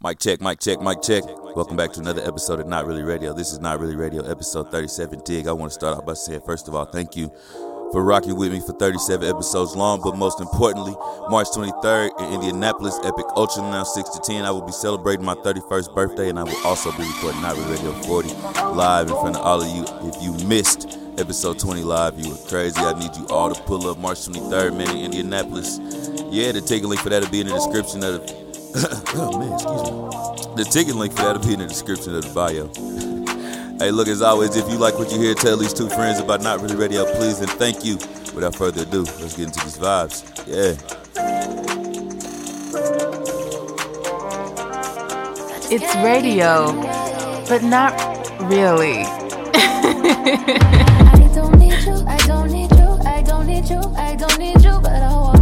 Mic check, mic check, mic check. Welcome back to another episode of Not Really Radio. This is Not Really Radio, episode 37. Dig, I want to start off by saying, first of all, thank you for rocking with me for 37 episodes long. But most importantly, March 23rd in Indianapolis, Epic Ultra Now 6 to 10. I will be celebrating my 31st birthday, and I will also be recording Not Really Radio 40 live in front of all of you. If you missed episode 20 live, you were crazy. I need you all to pull up March 23rd, man, in Indianapolis. Yeah, the ticket link for that will be in the description of the Oh, man, excuse me. The ticket link for that'll be in the description of the bio. hey, look, as always, if you like what you hear, tell these two friends about Not Really Radio, please, and thank you. Without further ado, let's get into these vibes. Yeah. It's radio, but not really. I don't need you, I don't need you, I don't need you, I don't need you, but I want.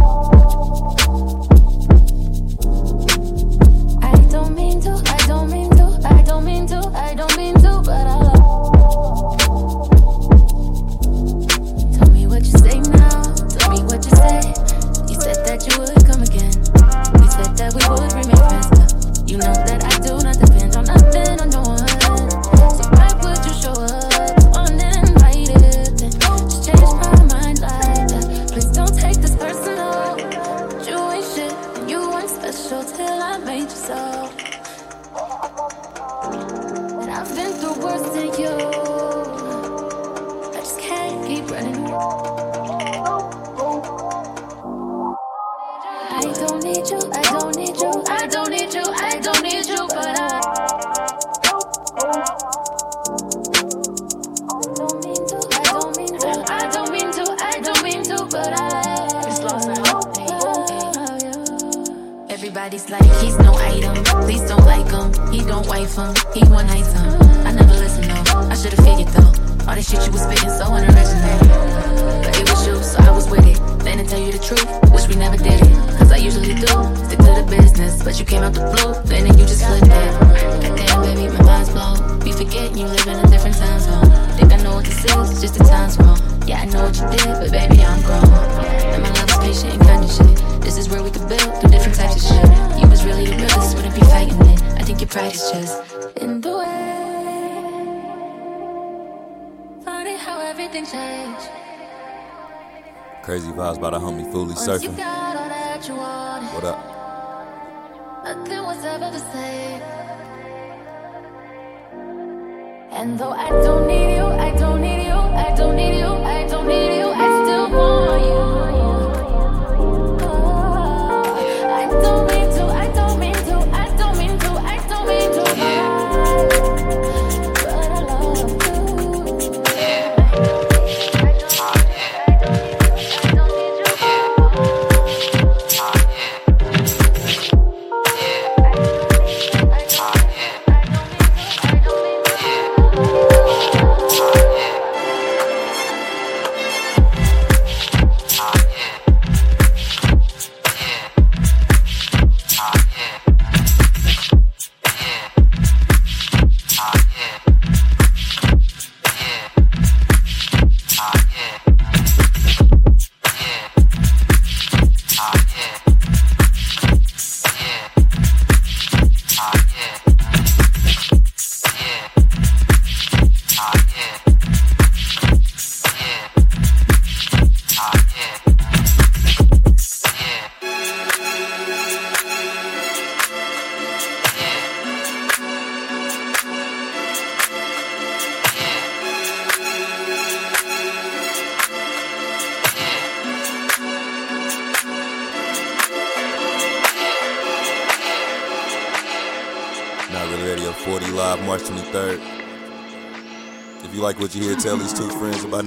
That we would remain friends. But you know that I do not depend on nothing or no one. So why would you show up uninvited? Just change my mind like that. Please don't take this personal. You ain't shit, and you weren't special till I made you so. And I've been through worse him. He one item. By the homie Fully Once you surfing.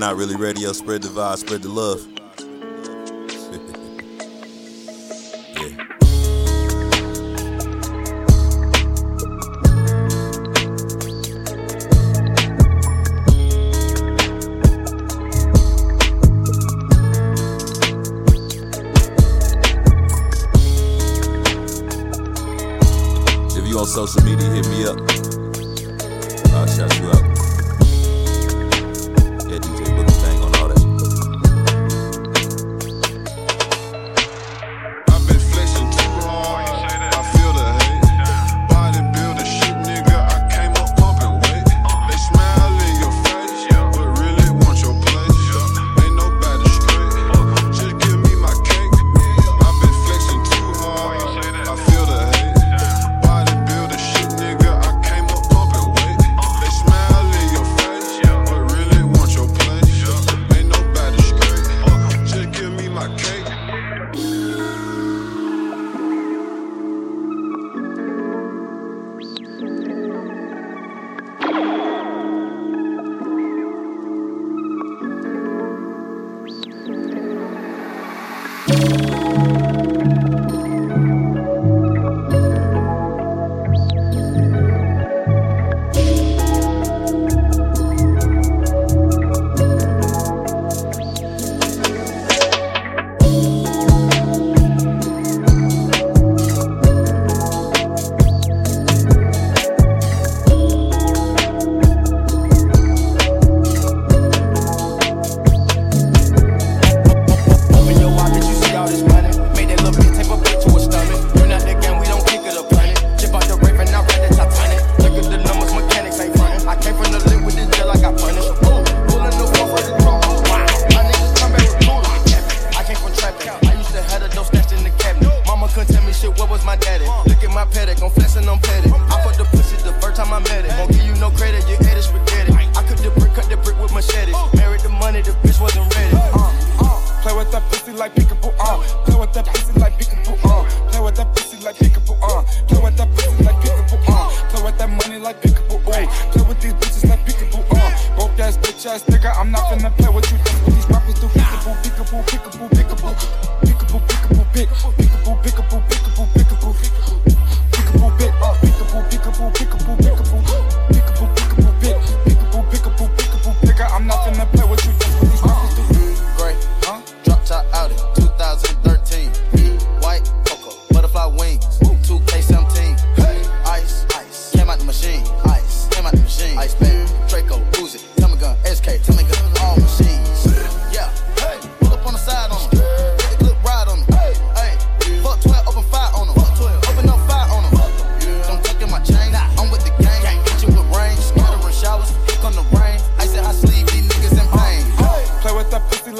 Not Really Radio. Spread the vibe, spread the love. If you on social media, hit me up.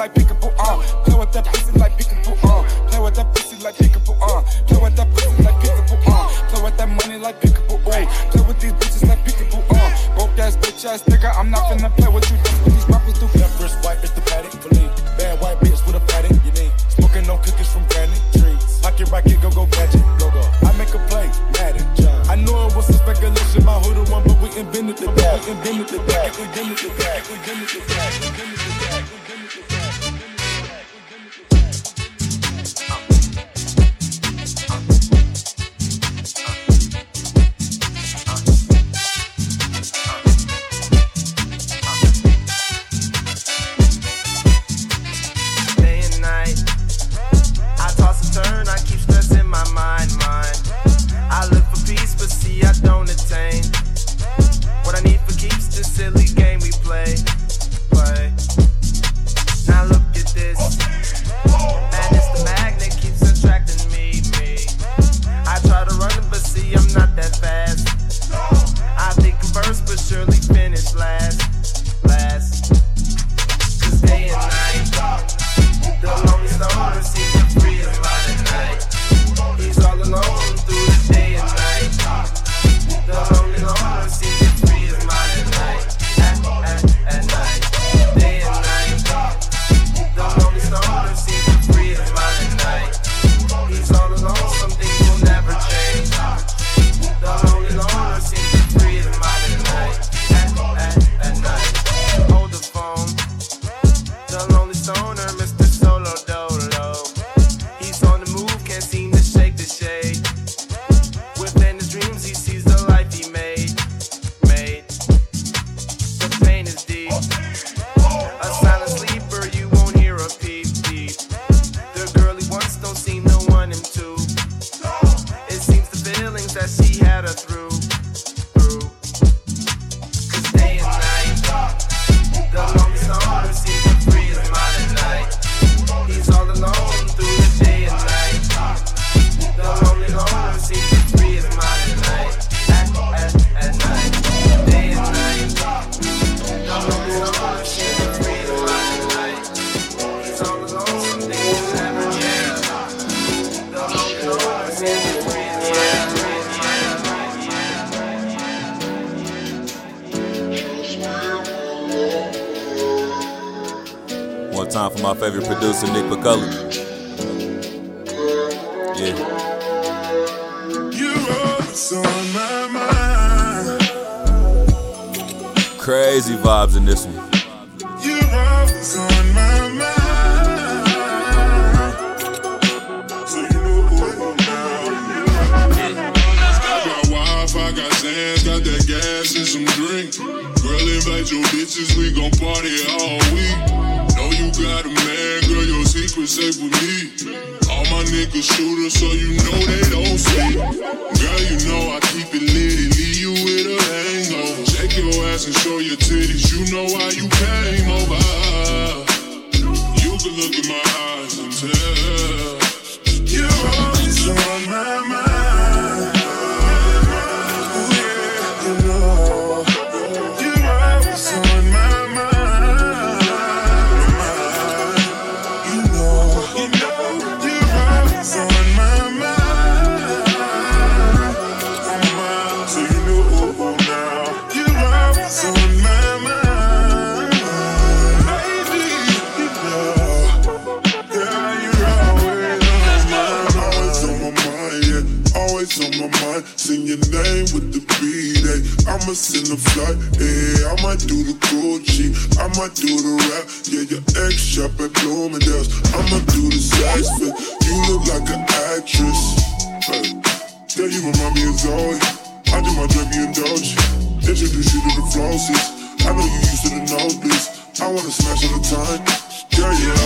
like pick up. at your bitches, we gon' party all week. Know you got a man, girl, your secret safe with me. All my niggas shooters, so you know they don't sleep. Girl, you know I keep it lit and leave you with a hangover. Shake your ass and show your titties, you know why you came over. You can look in my eyes and tell. Send a flight, yeah. I might do the Gucci, I might do the rap. Yeah, your ex shop at Bloomingdale's. I'ma do the sex fit. You look like an actress. Hey. Yeah, you remind me of Zoe. I do my drug, you indulge. Introduce you to the flosses. I know you used to the nosebleeds. I wanna smash all the time. Girl, you're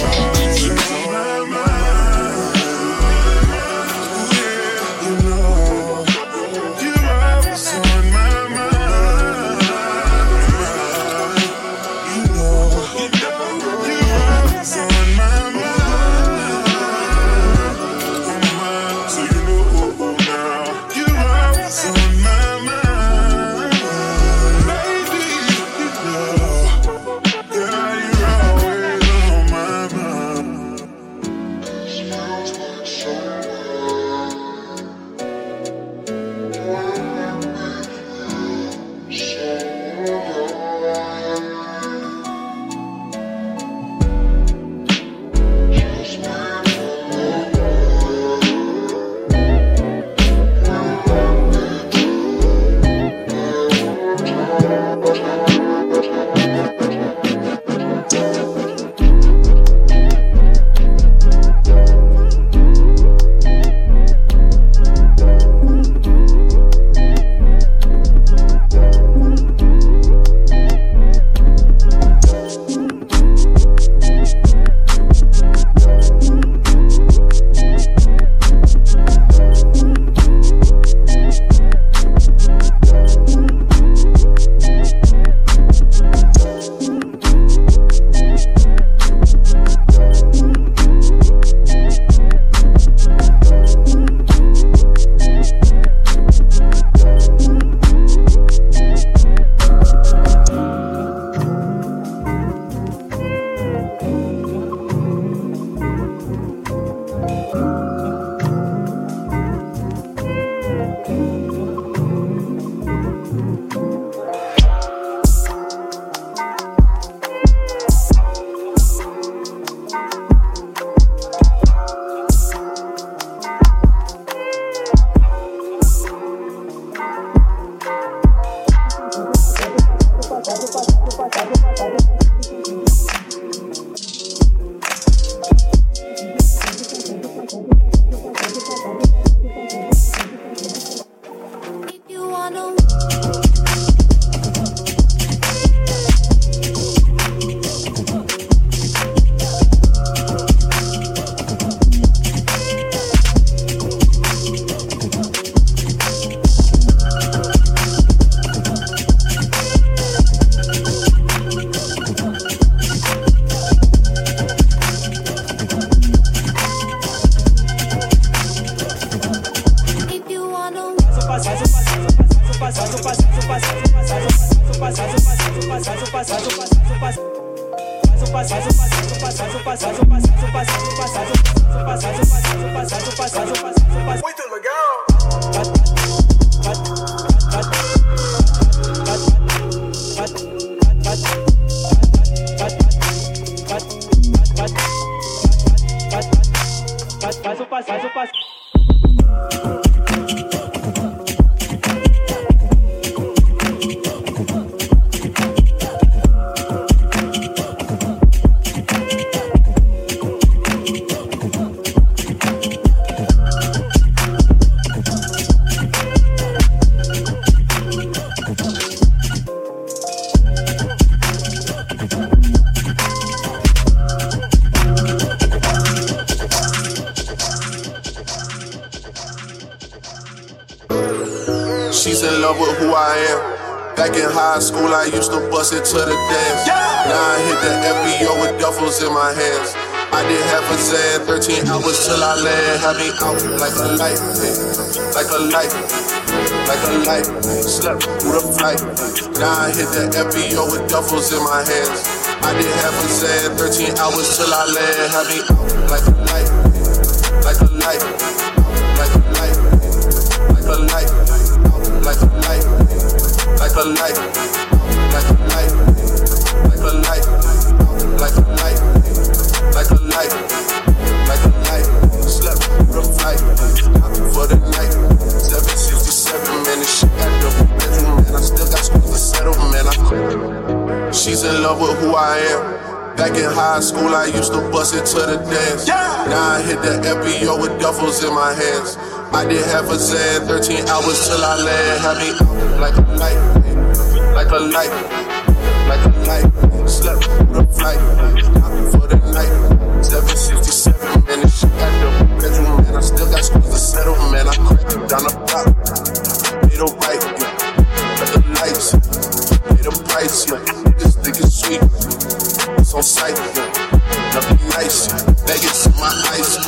for the night. 767 minutes. High school, I used to bust it to the dance. Now I hit the FBO with duffels in my hands. I did half a Zan, 13 hours till I land. Had me like a light, like a light, like a light. Slept with a flight, for the night. 767, man, this shit at the bedroom, man. I still got schools to settle, man. I cracked down the block, made a right, yeah. Got the lights, made a price, yeah psychic, so psychic. Nothing nice, Vegas my eyes.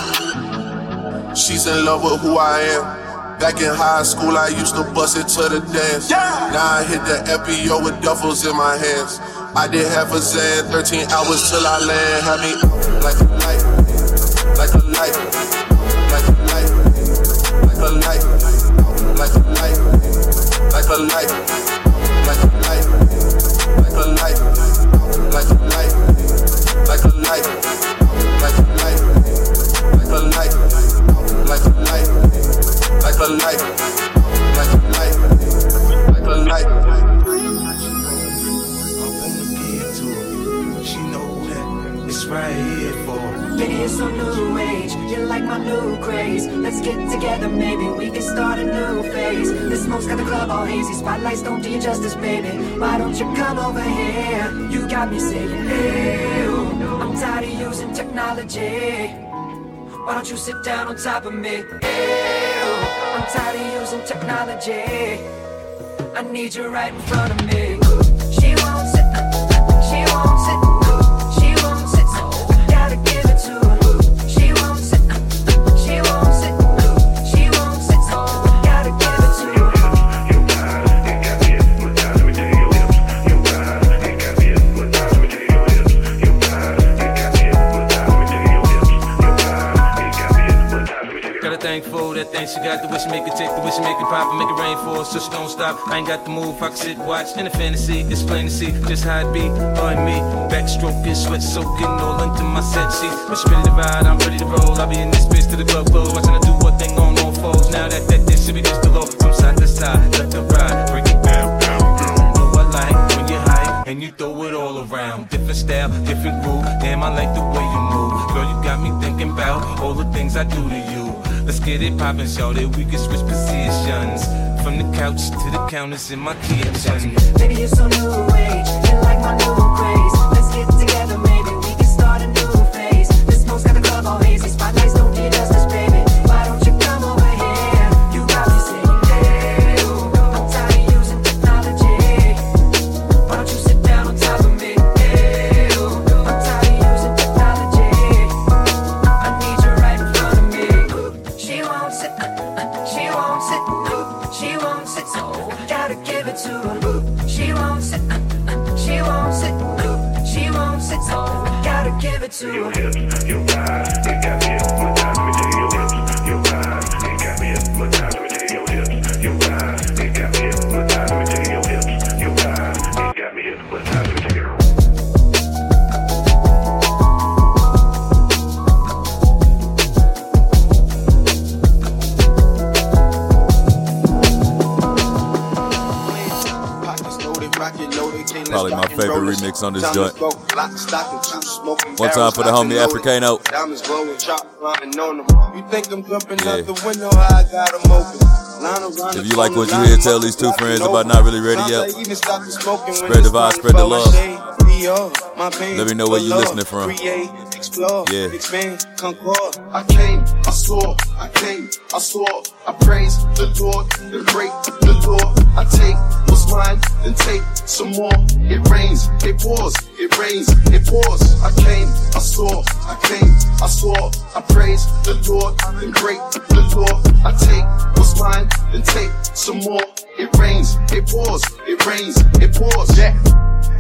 She's in love with who I am. Back in high school, I used to bust it to the dance. Now I hit the FBO with duffels in my hands. I did half a Zan, 13 hours till I land. Had me a light, like a light, like a light, like a light, like a light, like a light, like a light, like a light. A light, like a light, like a light. She know that it's right here for. Baby, it's so new age. You're like my new craze. Let's get together, maybe we can start a new phase. The smoke's got the club all hazy. Spotlights don't do you justice, baby. Why don't you come over here? You got me saying, ew. I'm tired of using technology. Why don't you sit down on top of me? Ew, I'm tired of using technology. I need you right in front of me. She won't sit, she won't sit, she got the wish make it tick, the wish make it pop and make it rain for her so she don't stop. I ain't got the move, I can sit watch in a fantasy. It's plain to see just how it be. And me, backstroking, sweat soaking all into my set sheet. When she ready to ride, I'm ready to roll. I'll be in this bitch till the club close, watching her do what thing on all fours. Now that that dish should be just below, from side to side, left to right, break it down, I like when you hype and you throw it all around. Different style, different groove. Damn, I like the way you move. Girl, you got me thinking about all the things I do to you. Let's get it poppin', shout it. We can switch positions. From the couch to the counters in my kitchen. Baby, you're so new age. You're like my new craze. Let's get together, on this joint. One time for the homie Africano. Diamonds glowing, chop flying on them. You think I'm jumping Yeah. out the window? I got. Line around If you like what you hear, tell these two friends about Not Really Radio. Spread Spread the vibe, spread the love. Let Let me know where you listening from. Create, explore, Yeah. expand, concord. I came, I saw, I came, I saw, I praise the Lord, the great, take some more. It rains, it pours, it rains, it pours. Yeah,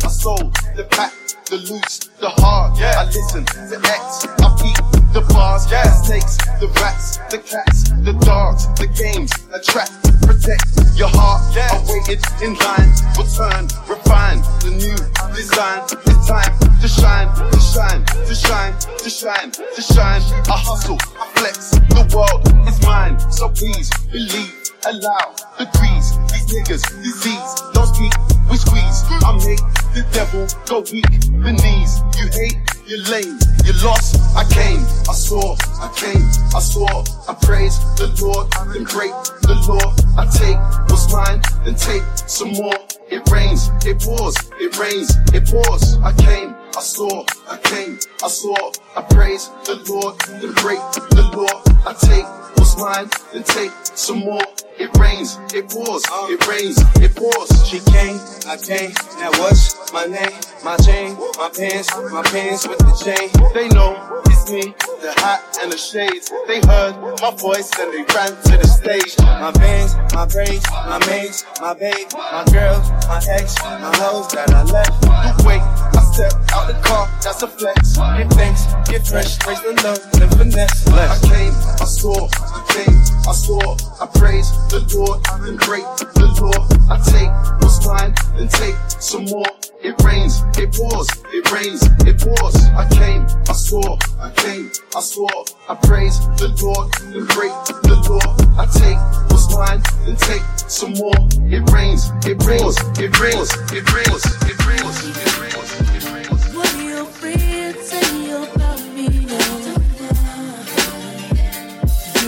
I sold the pack, the loose, the hard. Yeah, I listen to X, I beat the bars, yeah. the snakes, the rats, the cats, the dogs, the games, attract, protect your heart. Yeah. I waited in line, return, refine the new design. It's time to shine, to shine, to shine, to shine, to shine. I hustle, I flex, the world is mine. So please believe, allow the grease. These niggas, disease, don't speak, we we squeeze. I make the devil go weak. The knees, you hate, you're lame, you lost. I came, I saw, I came, I saw. I praise the Lord, then break the law. I take what's mine, then take some more. It rains, it pours, it rains, it pours. I came, I saw, I came, I saw. I praise the Lord, the great, the Lord. I take what's mine, then take some more. It rains, it pours, it rains, it pours. She came, I came. Now what's my name? My chain, my pants, my pants with the chain. They know it's me, the hat and the shades. They heard my voice and they ran to the stage. My bands, my braids, my mates, my babe, my girl, my ex, my hoes that I left. You wait, I step out the car, that's a flex. Get thanks, get fresh, raise the love, and finesse. I came, I saw, I came, I saw, I praise the Lord, and break the law. I take what's mine, and take some more. It rains, it pours, it rains, it pours. I came, I saw, I came, I saw. I praise the Lord, and break the law. I take what's mine, and take some more. It rains, it rains, it rains, it rains, it rains, it rains, it rains. What do your friends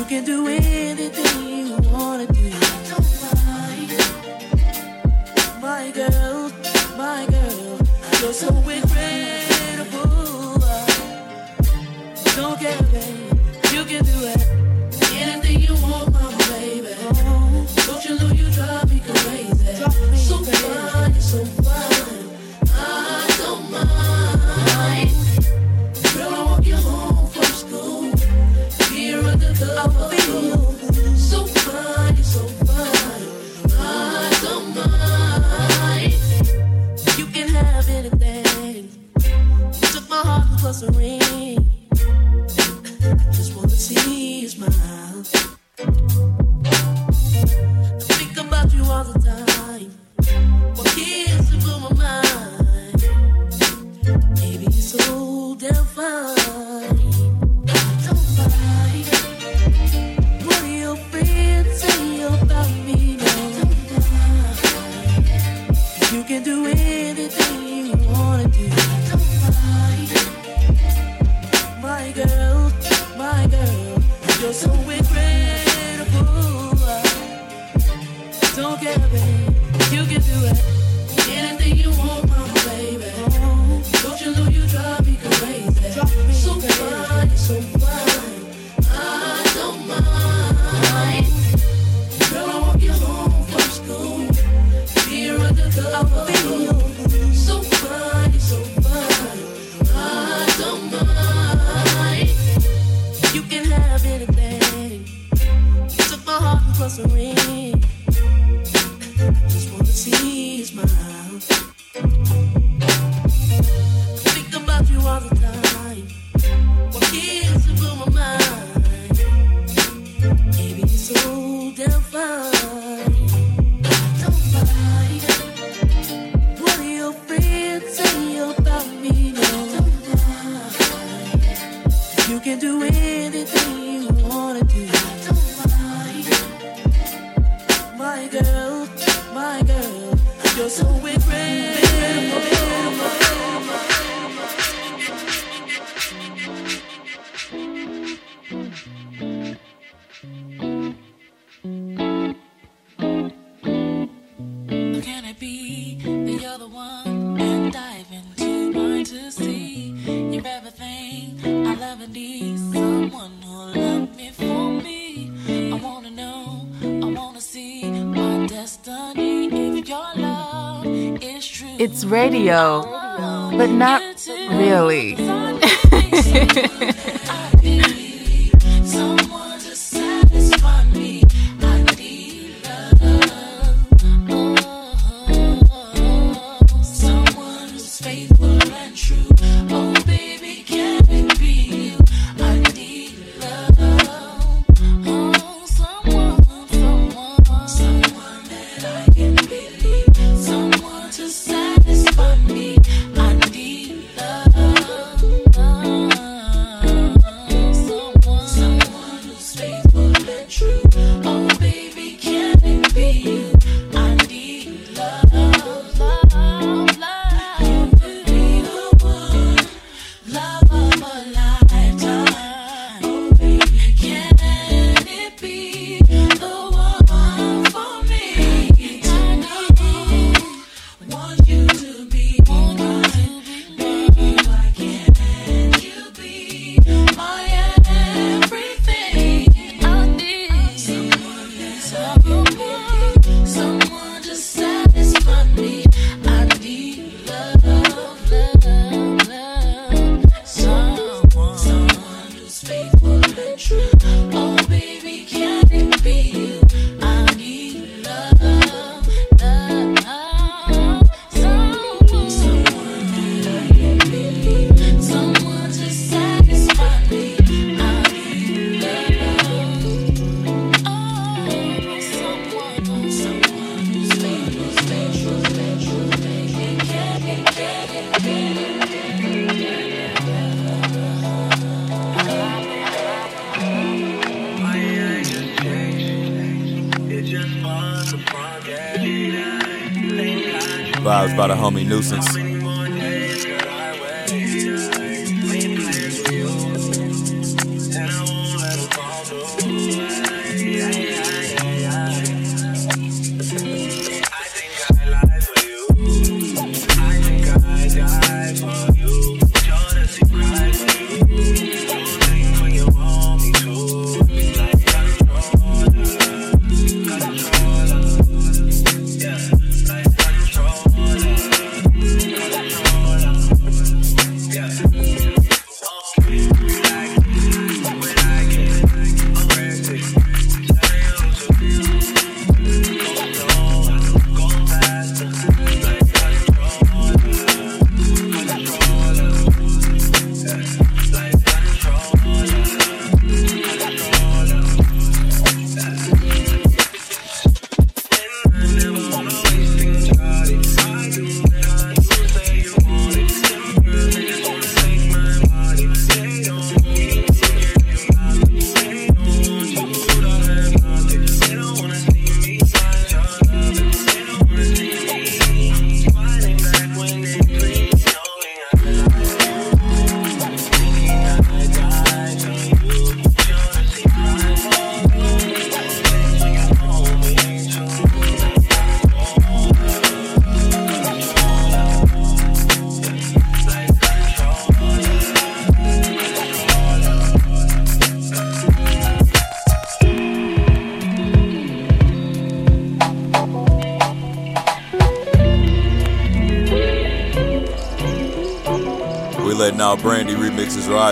can do anything you wanna do. My girl, my girl, you're so incredible. Can do anything you wanna do. It's radio, but not really.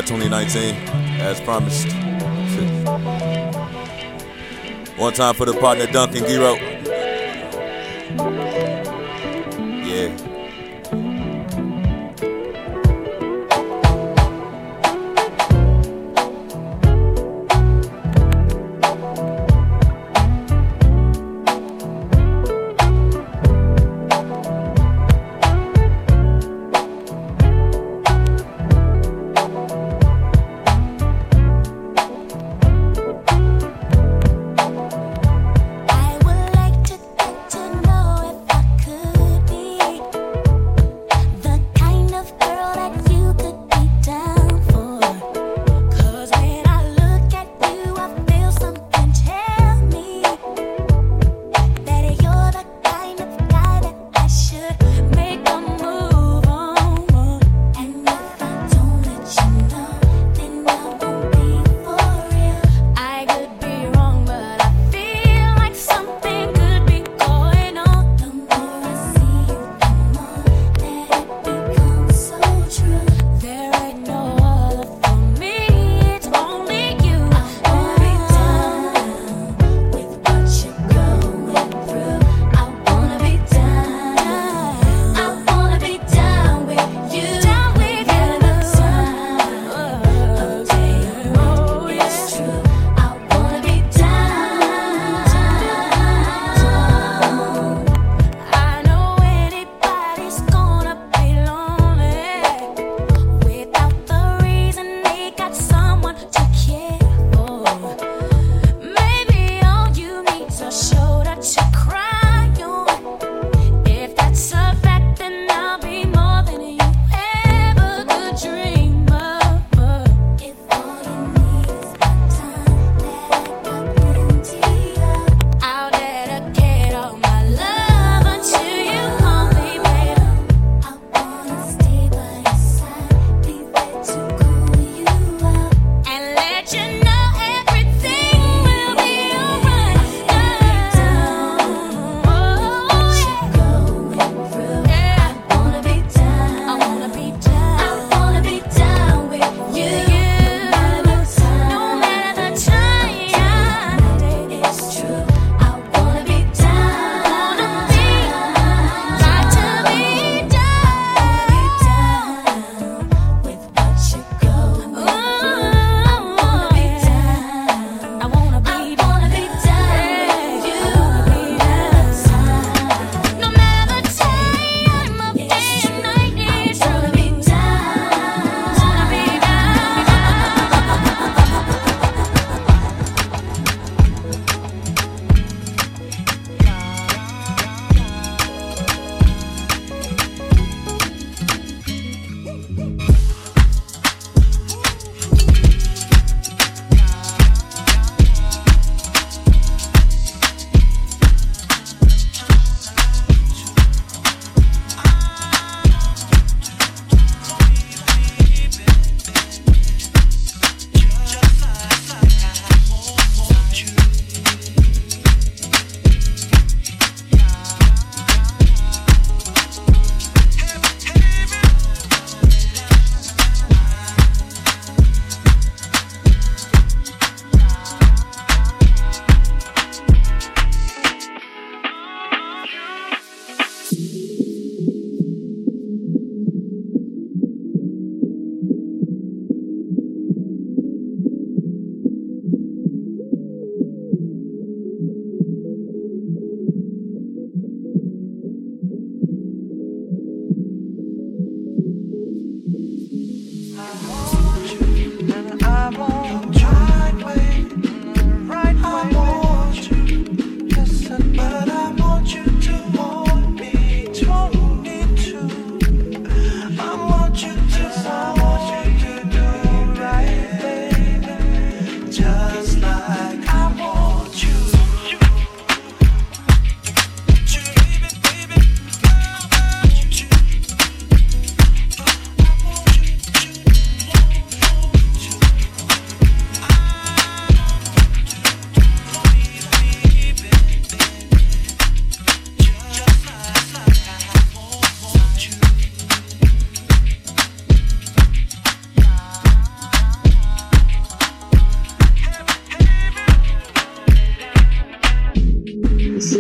2019, as promised. One time for the partner, Duncan Giro.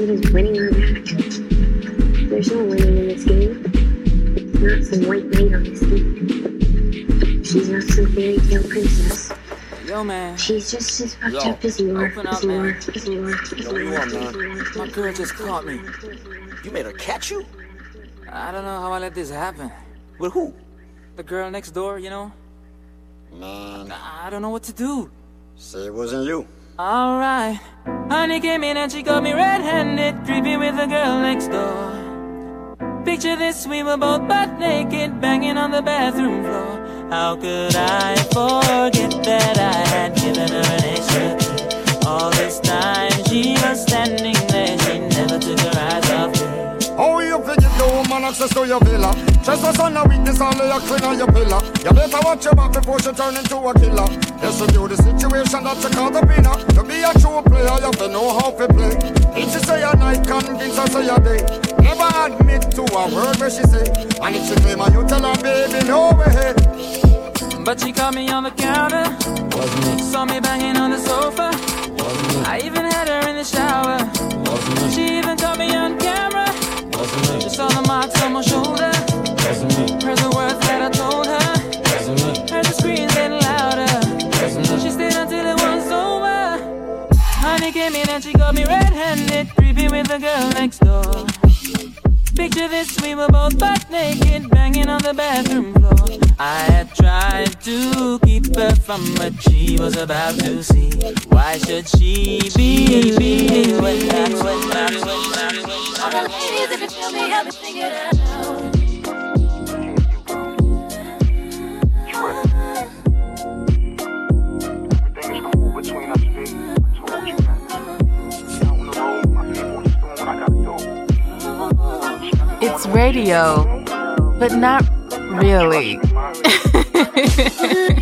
She's winning her back. There's no winning in this game. It's not some white knight on this game. She's not some fairy tale princess. Yo, man. She's just as fucked Yo, up as you are. Open up, man. As you are. Yo, you are, man? My girl just caught me. You made her catch you? I don't know how I let this happen. With who? The girl next door, you know? Man. I don't know what to do. Say it wasn't you. Alright. Honey came in and she got me red handed, creepy with the girl next door. Picture this, we were both butt naked, banging on the bathroom floor. How could I forget that I had given her an extra key? All this time she was standing there, she never took her eyes off me. How you woman access to your villa? Was on a all of your clean on your pillar. You better watch your back before she turn into a killer. Yes, you the situation that you call the winner. To be a true player, you have to know how to play. If she say a night, convince her say a day. Never admit to a word where she say. And if she claim you tell her, baby, no way. But she caught me on the counter. Wasn't me. Saw me banging on the sofa. Wasn't me. I even had her in the shower. Wasn't me. She even caught me on camera. Saw the marks on my shoulder. Me. Heard the words that I told her. Me. Heard the screams getting louder. Me. She stayed until it was over. Honey came in and she got me red-handed, creepy with the girl next door. Picture this, we were both butt naked, banging on the bathroom floor. I had tried to keep her from what she was about to see. Why should she be be when that's when that's when that's when All the ladies, if you tell me, help me sing it It's radio, but not really.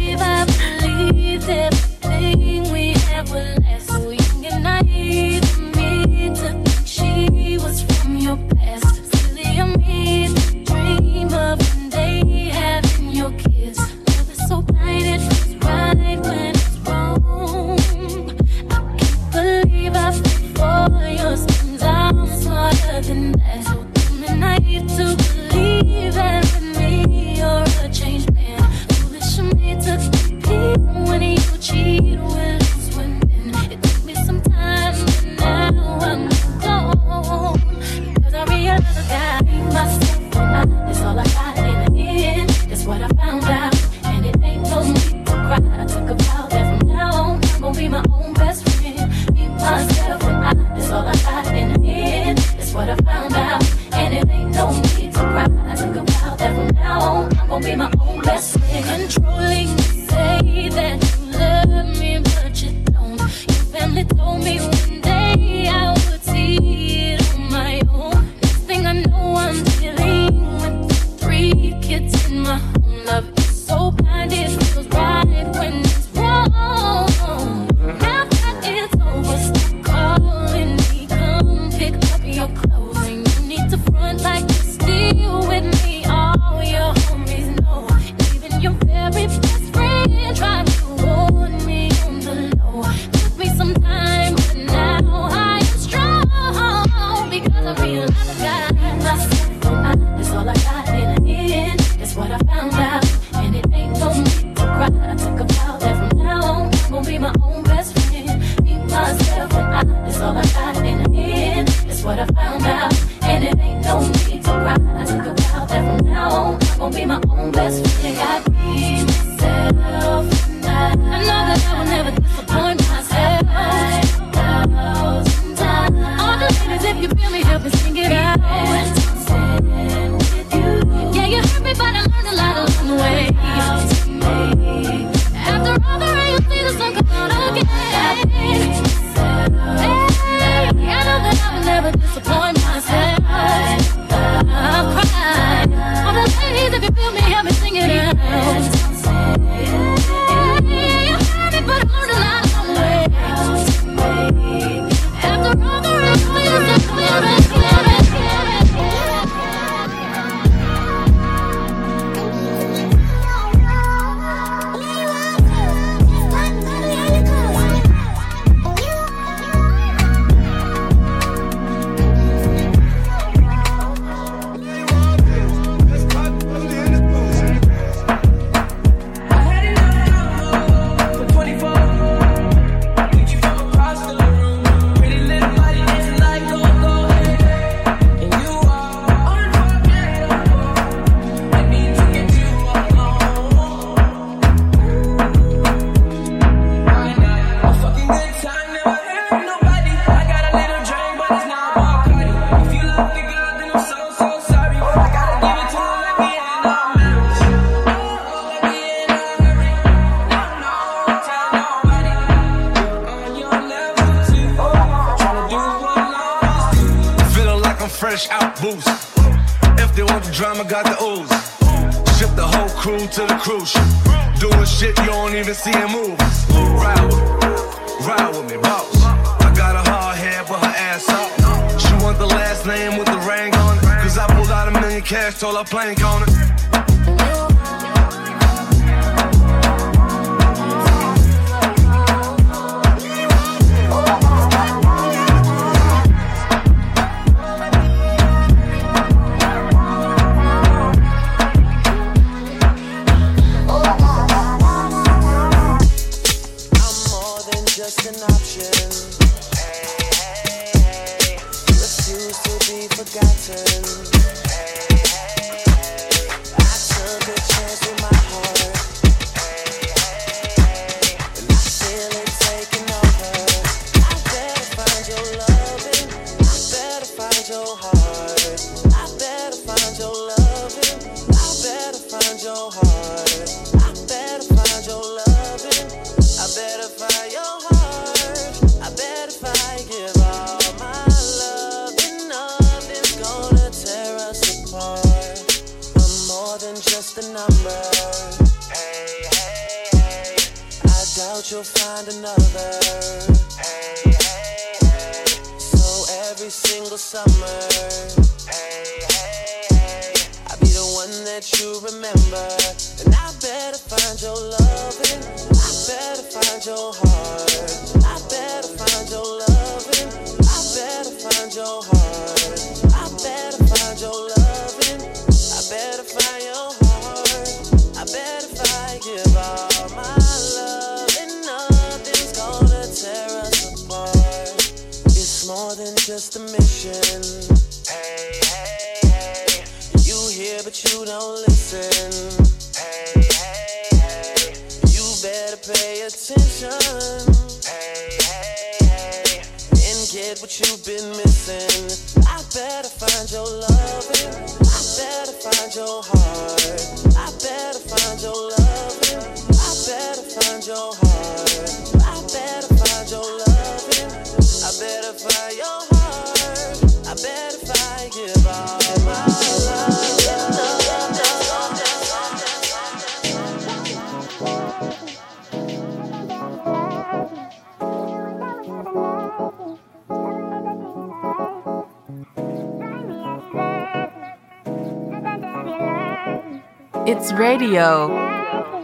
It's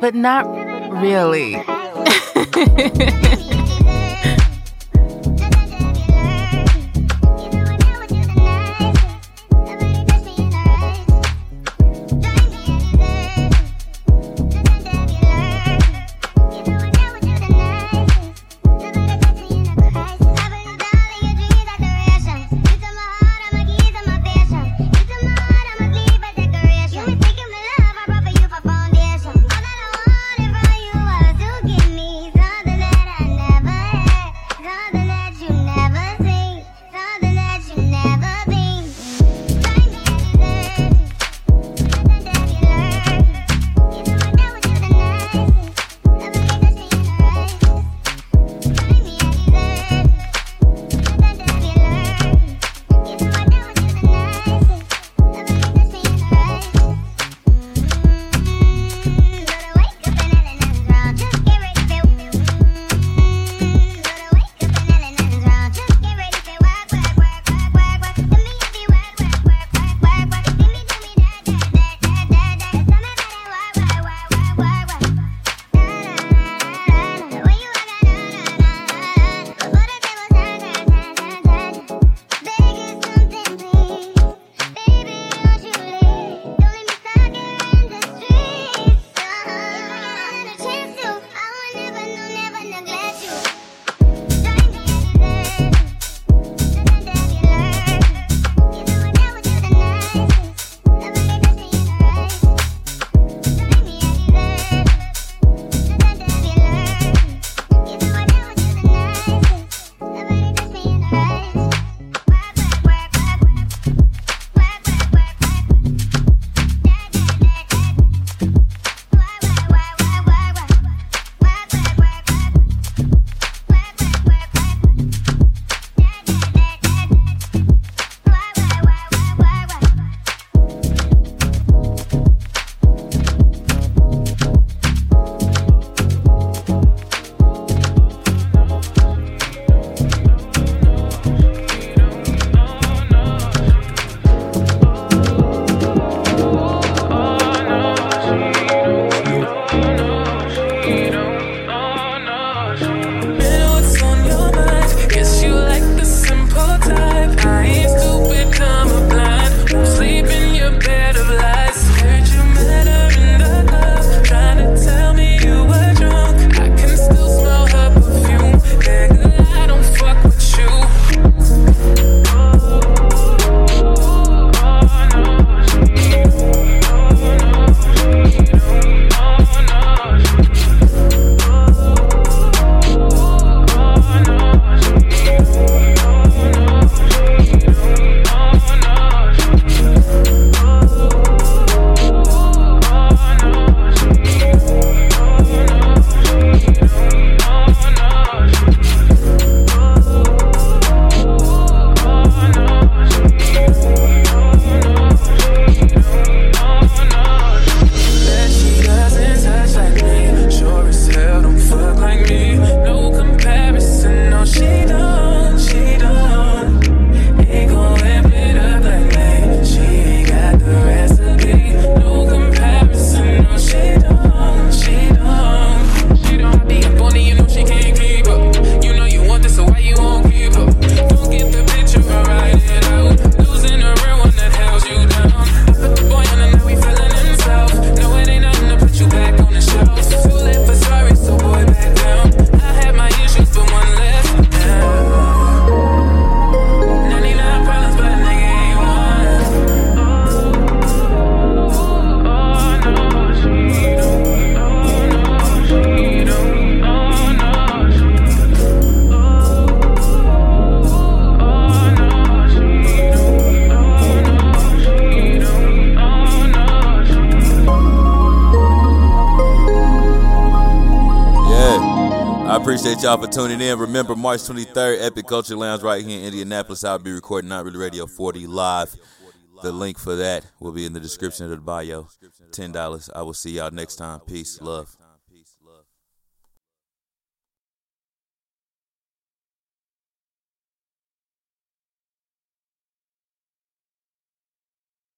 but not really. tuning in. Remember, March 23rd, Epic Culture Lounge right here in Indianapolis. I'll be recording Not Really Radio 40 live. The link for that will be in the description of the bio. $10. I will see y'all next time. Peace, love.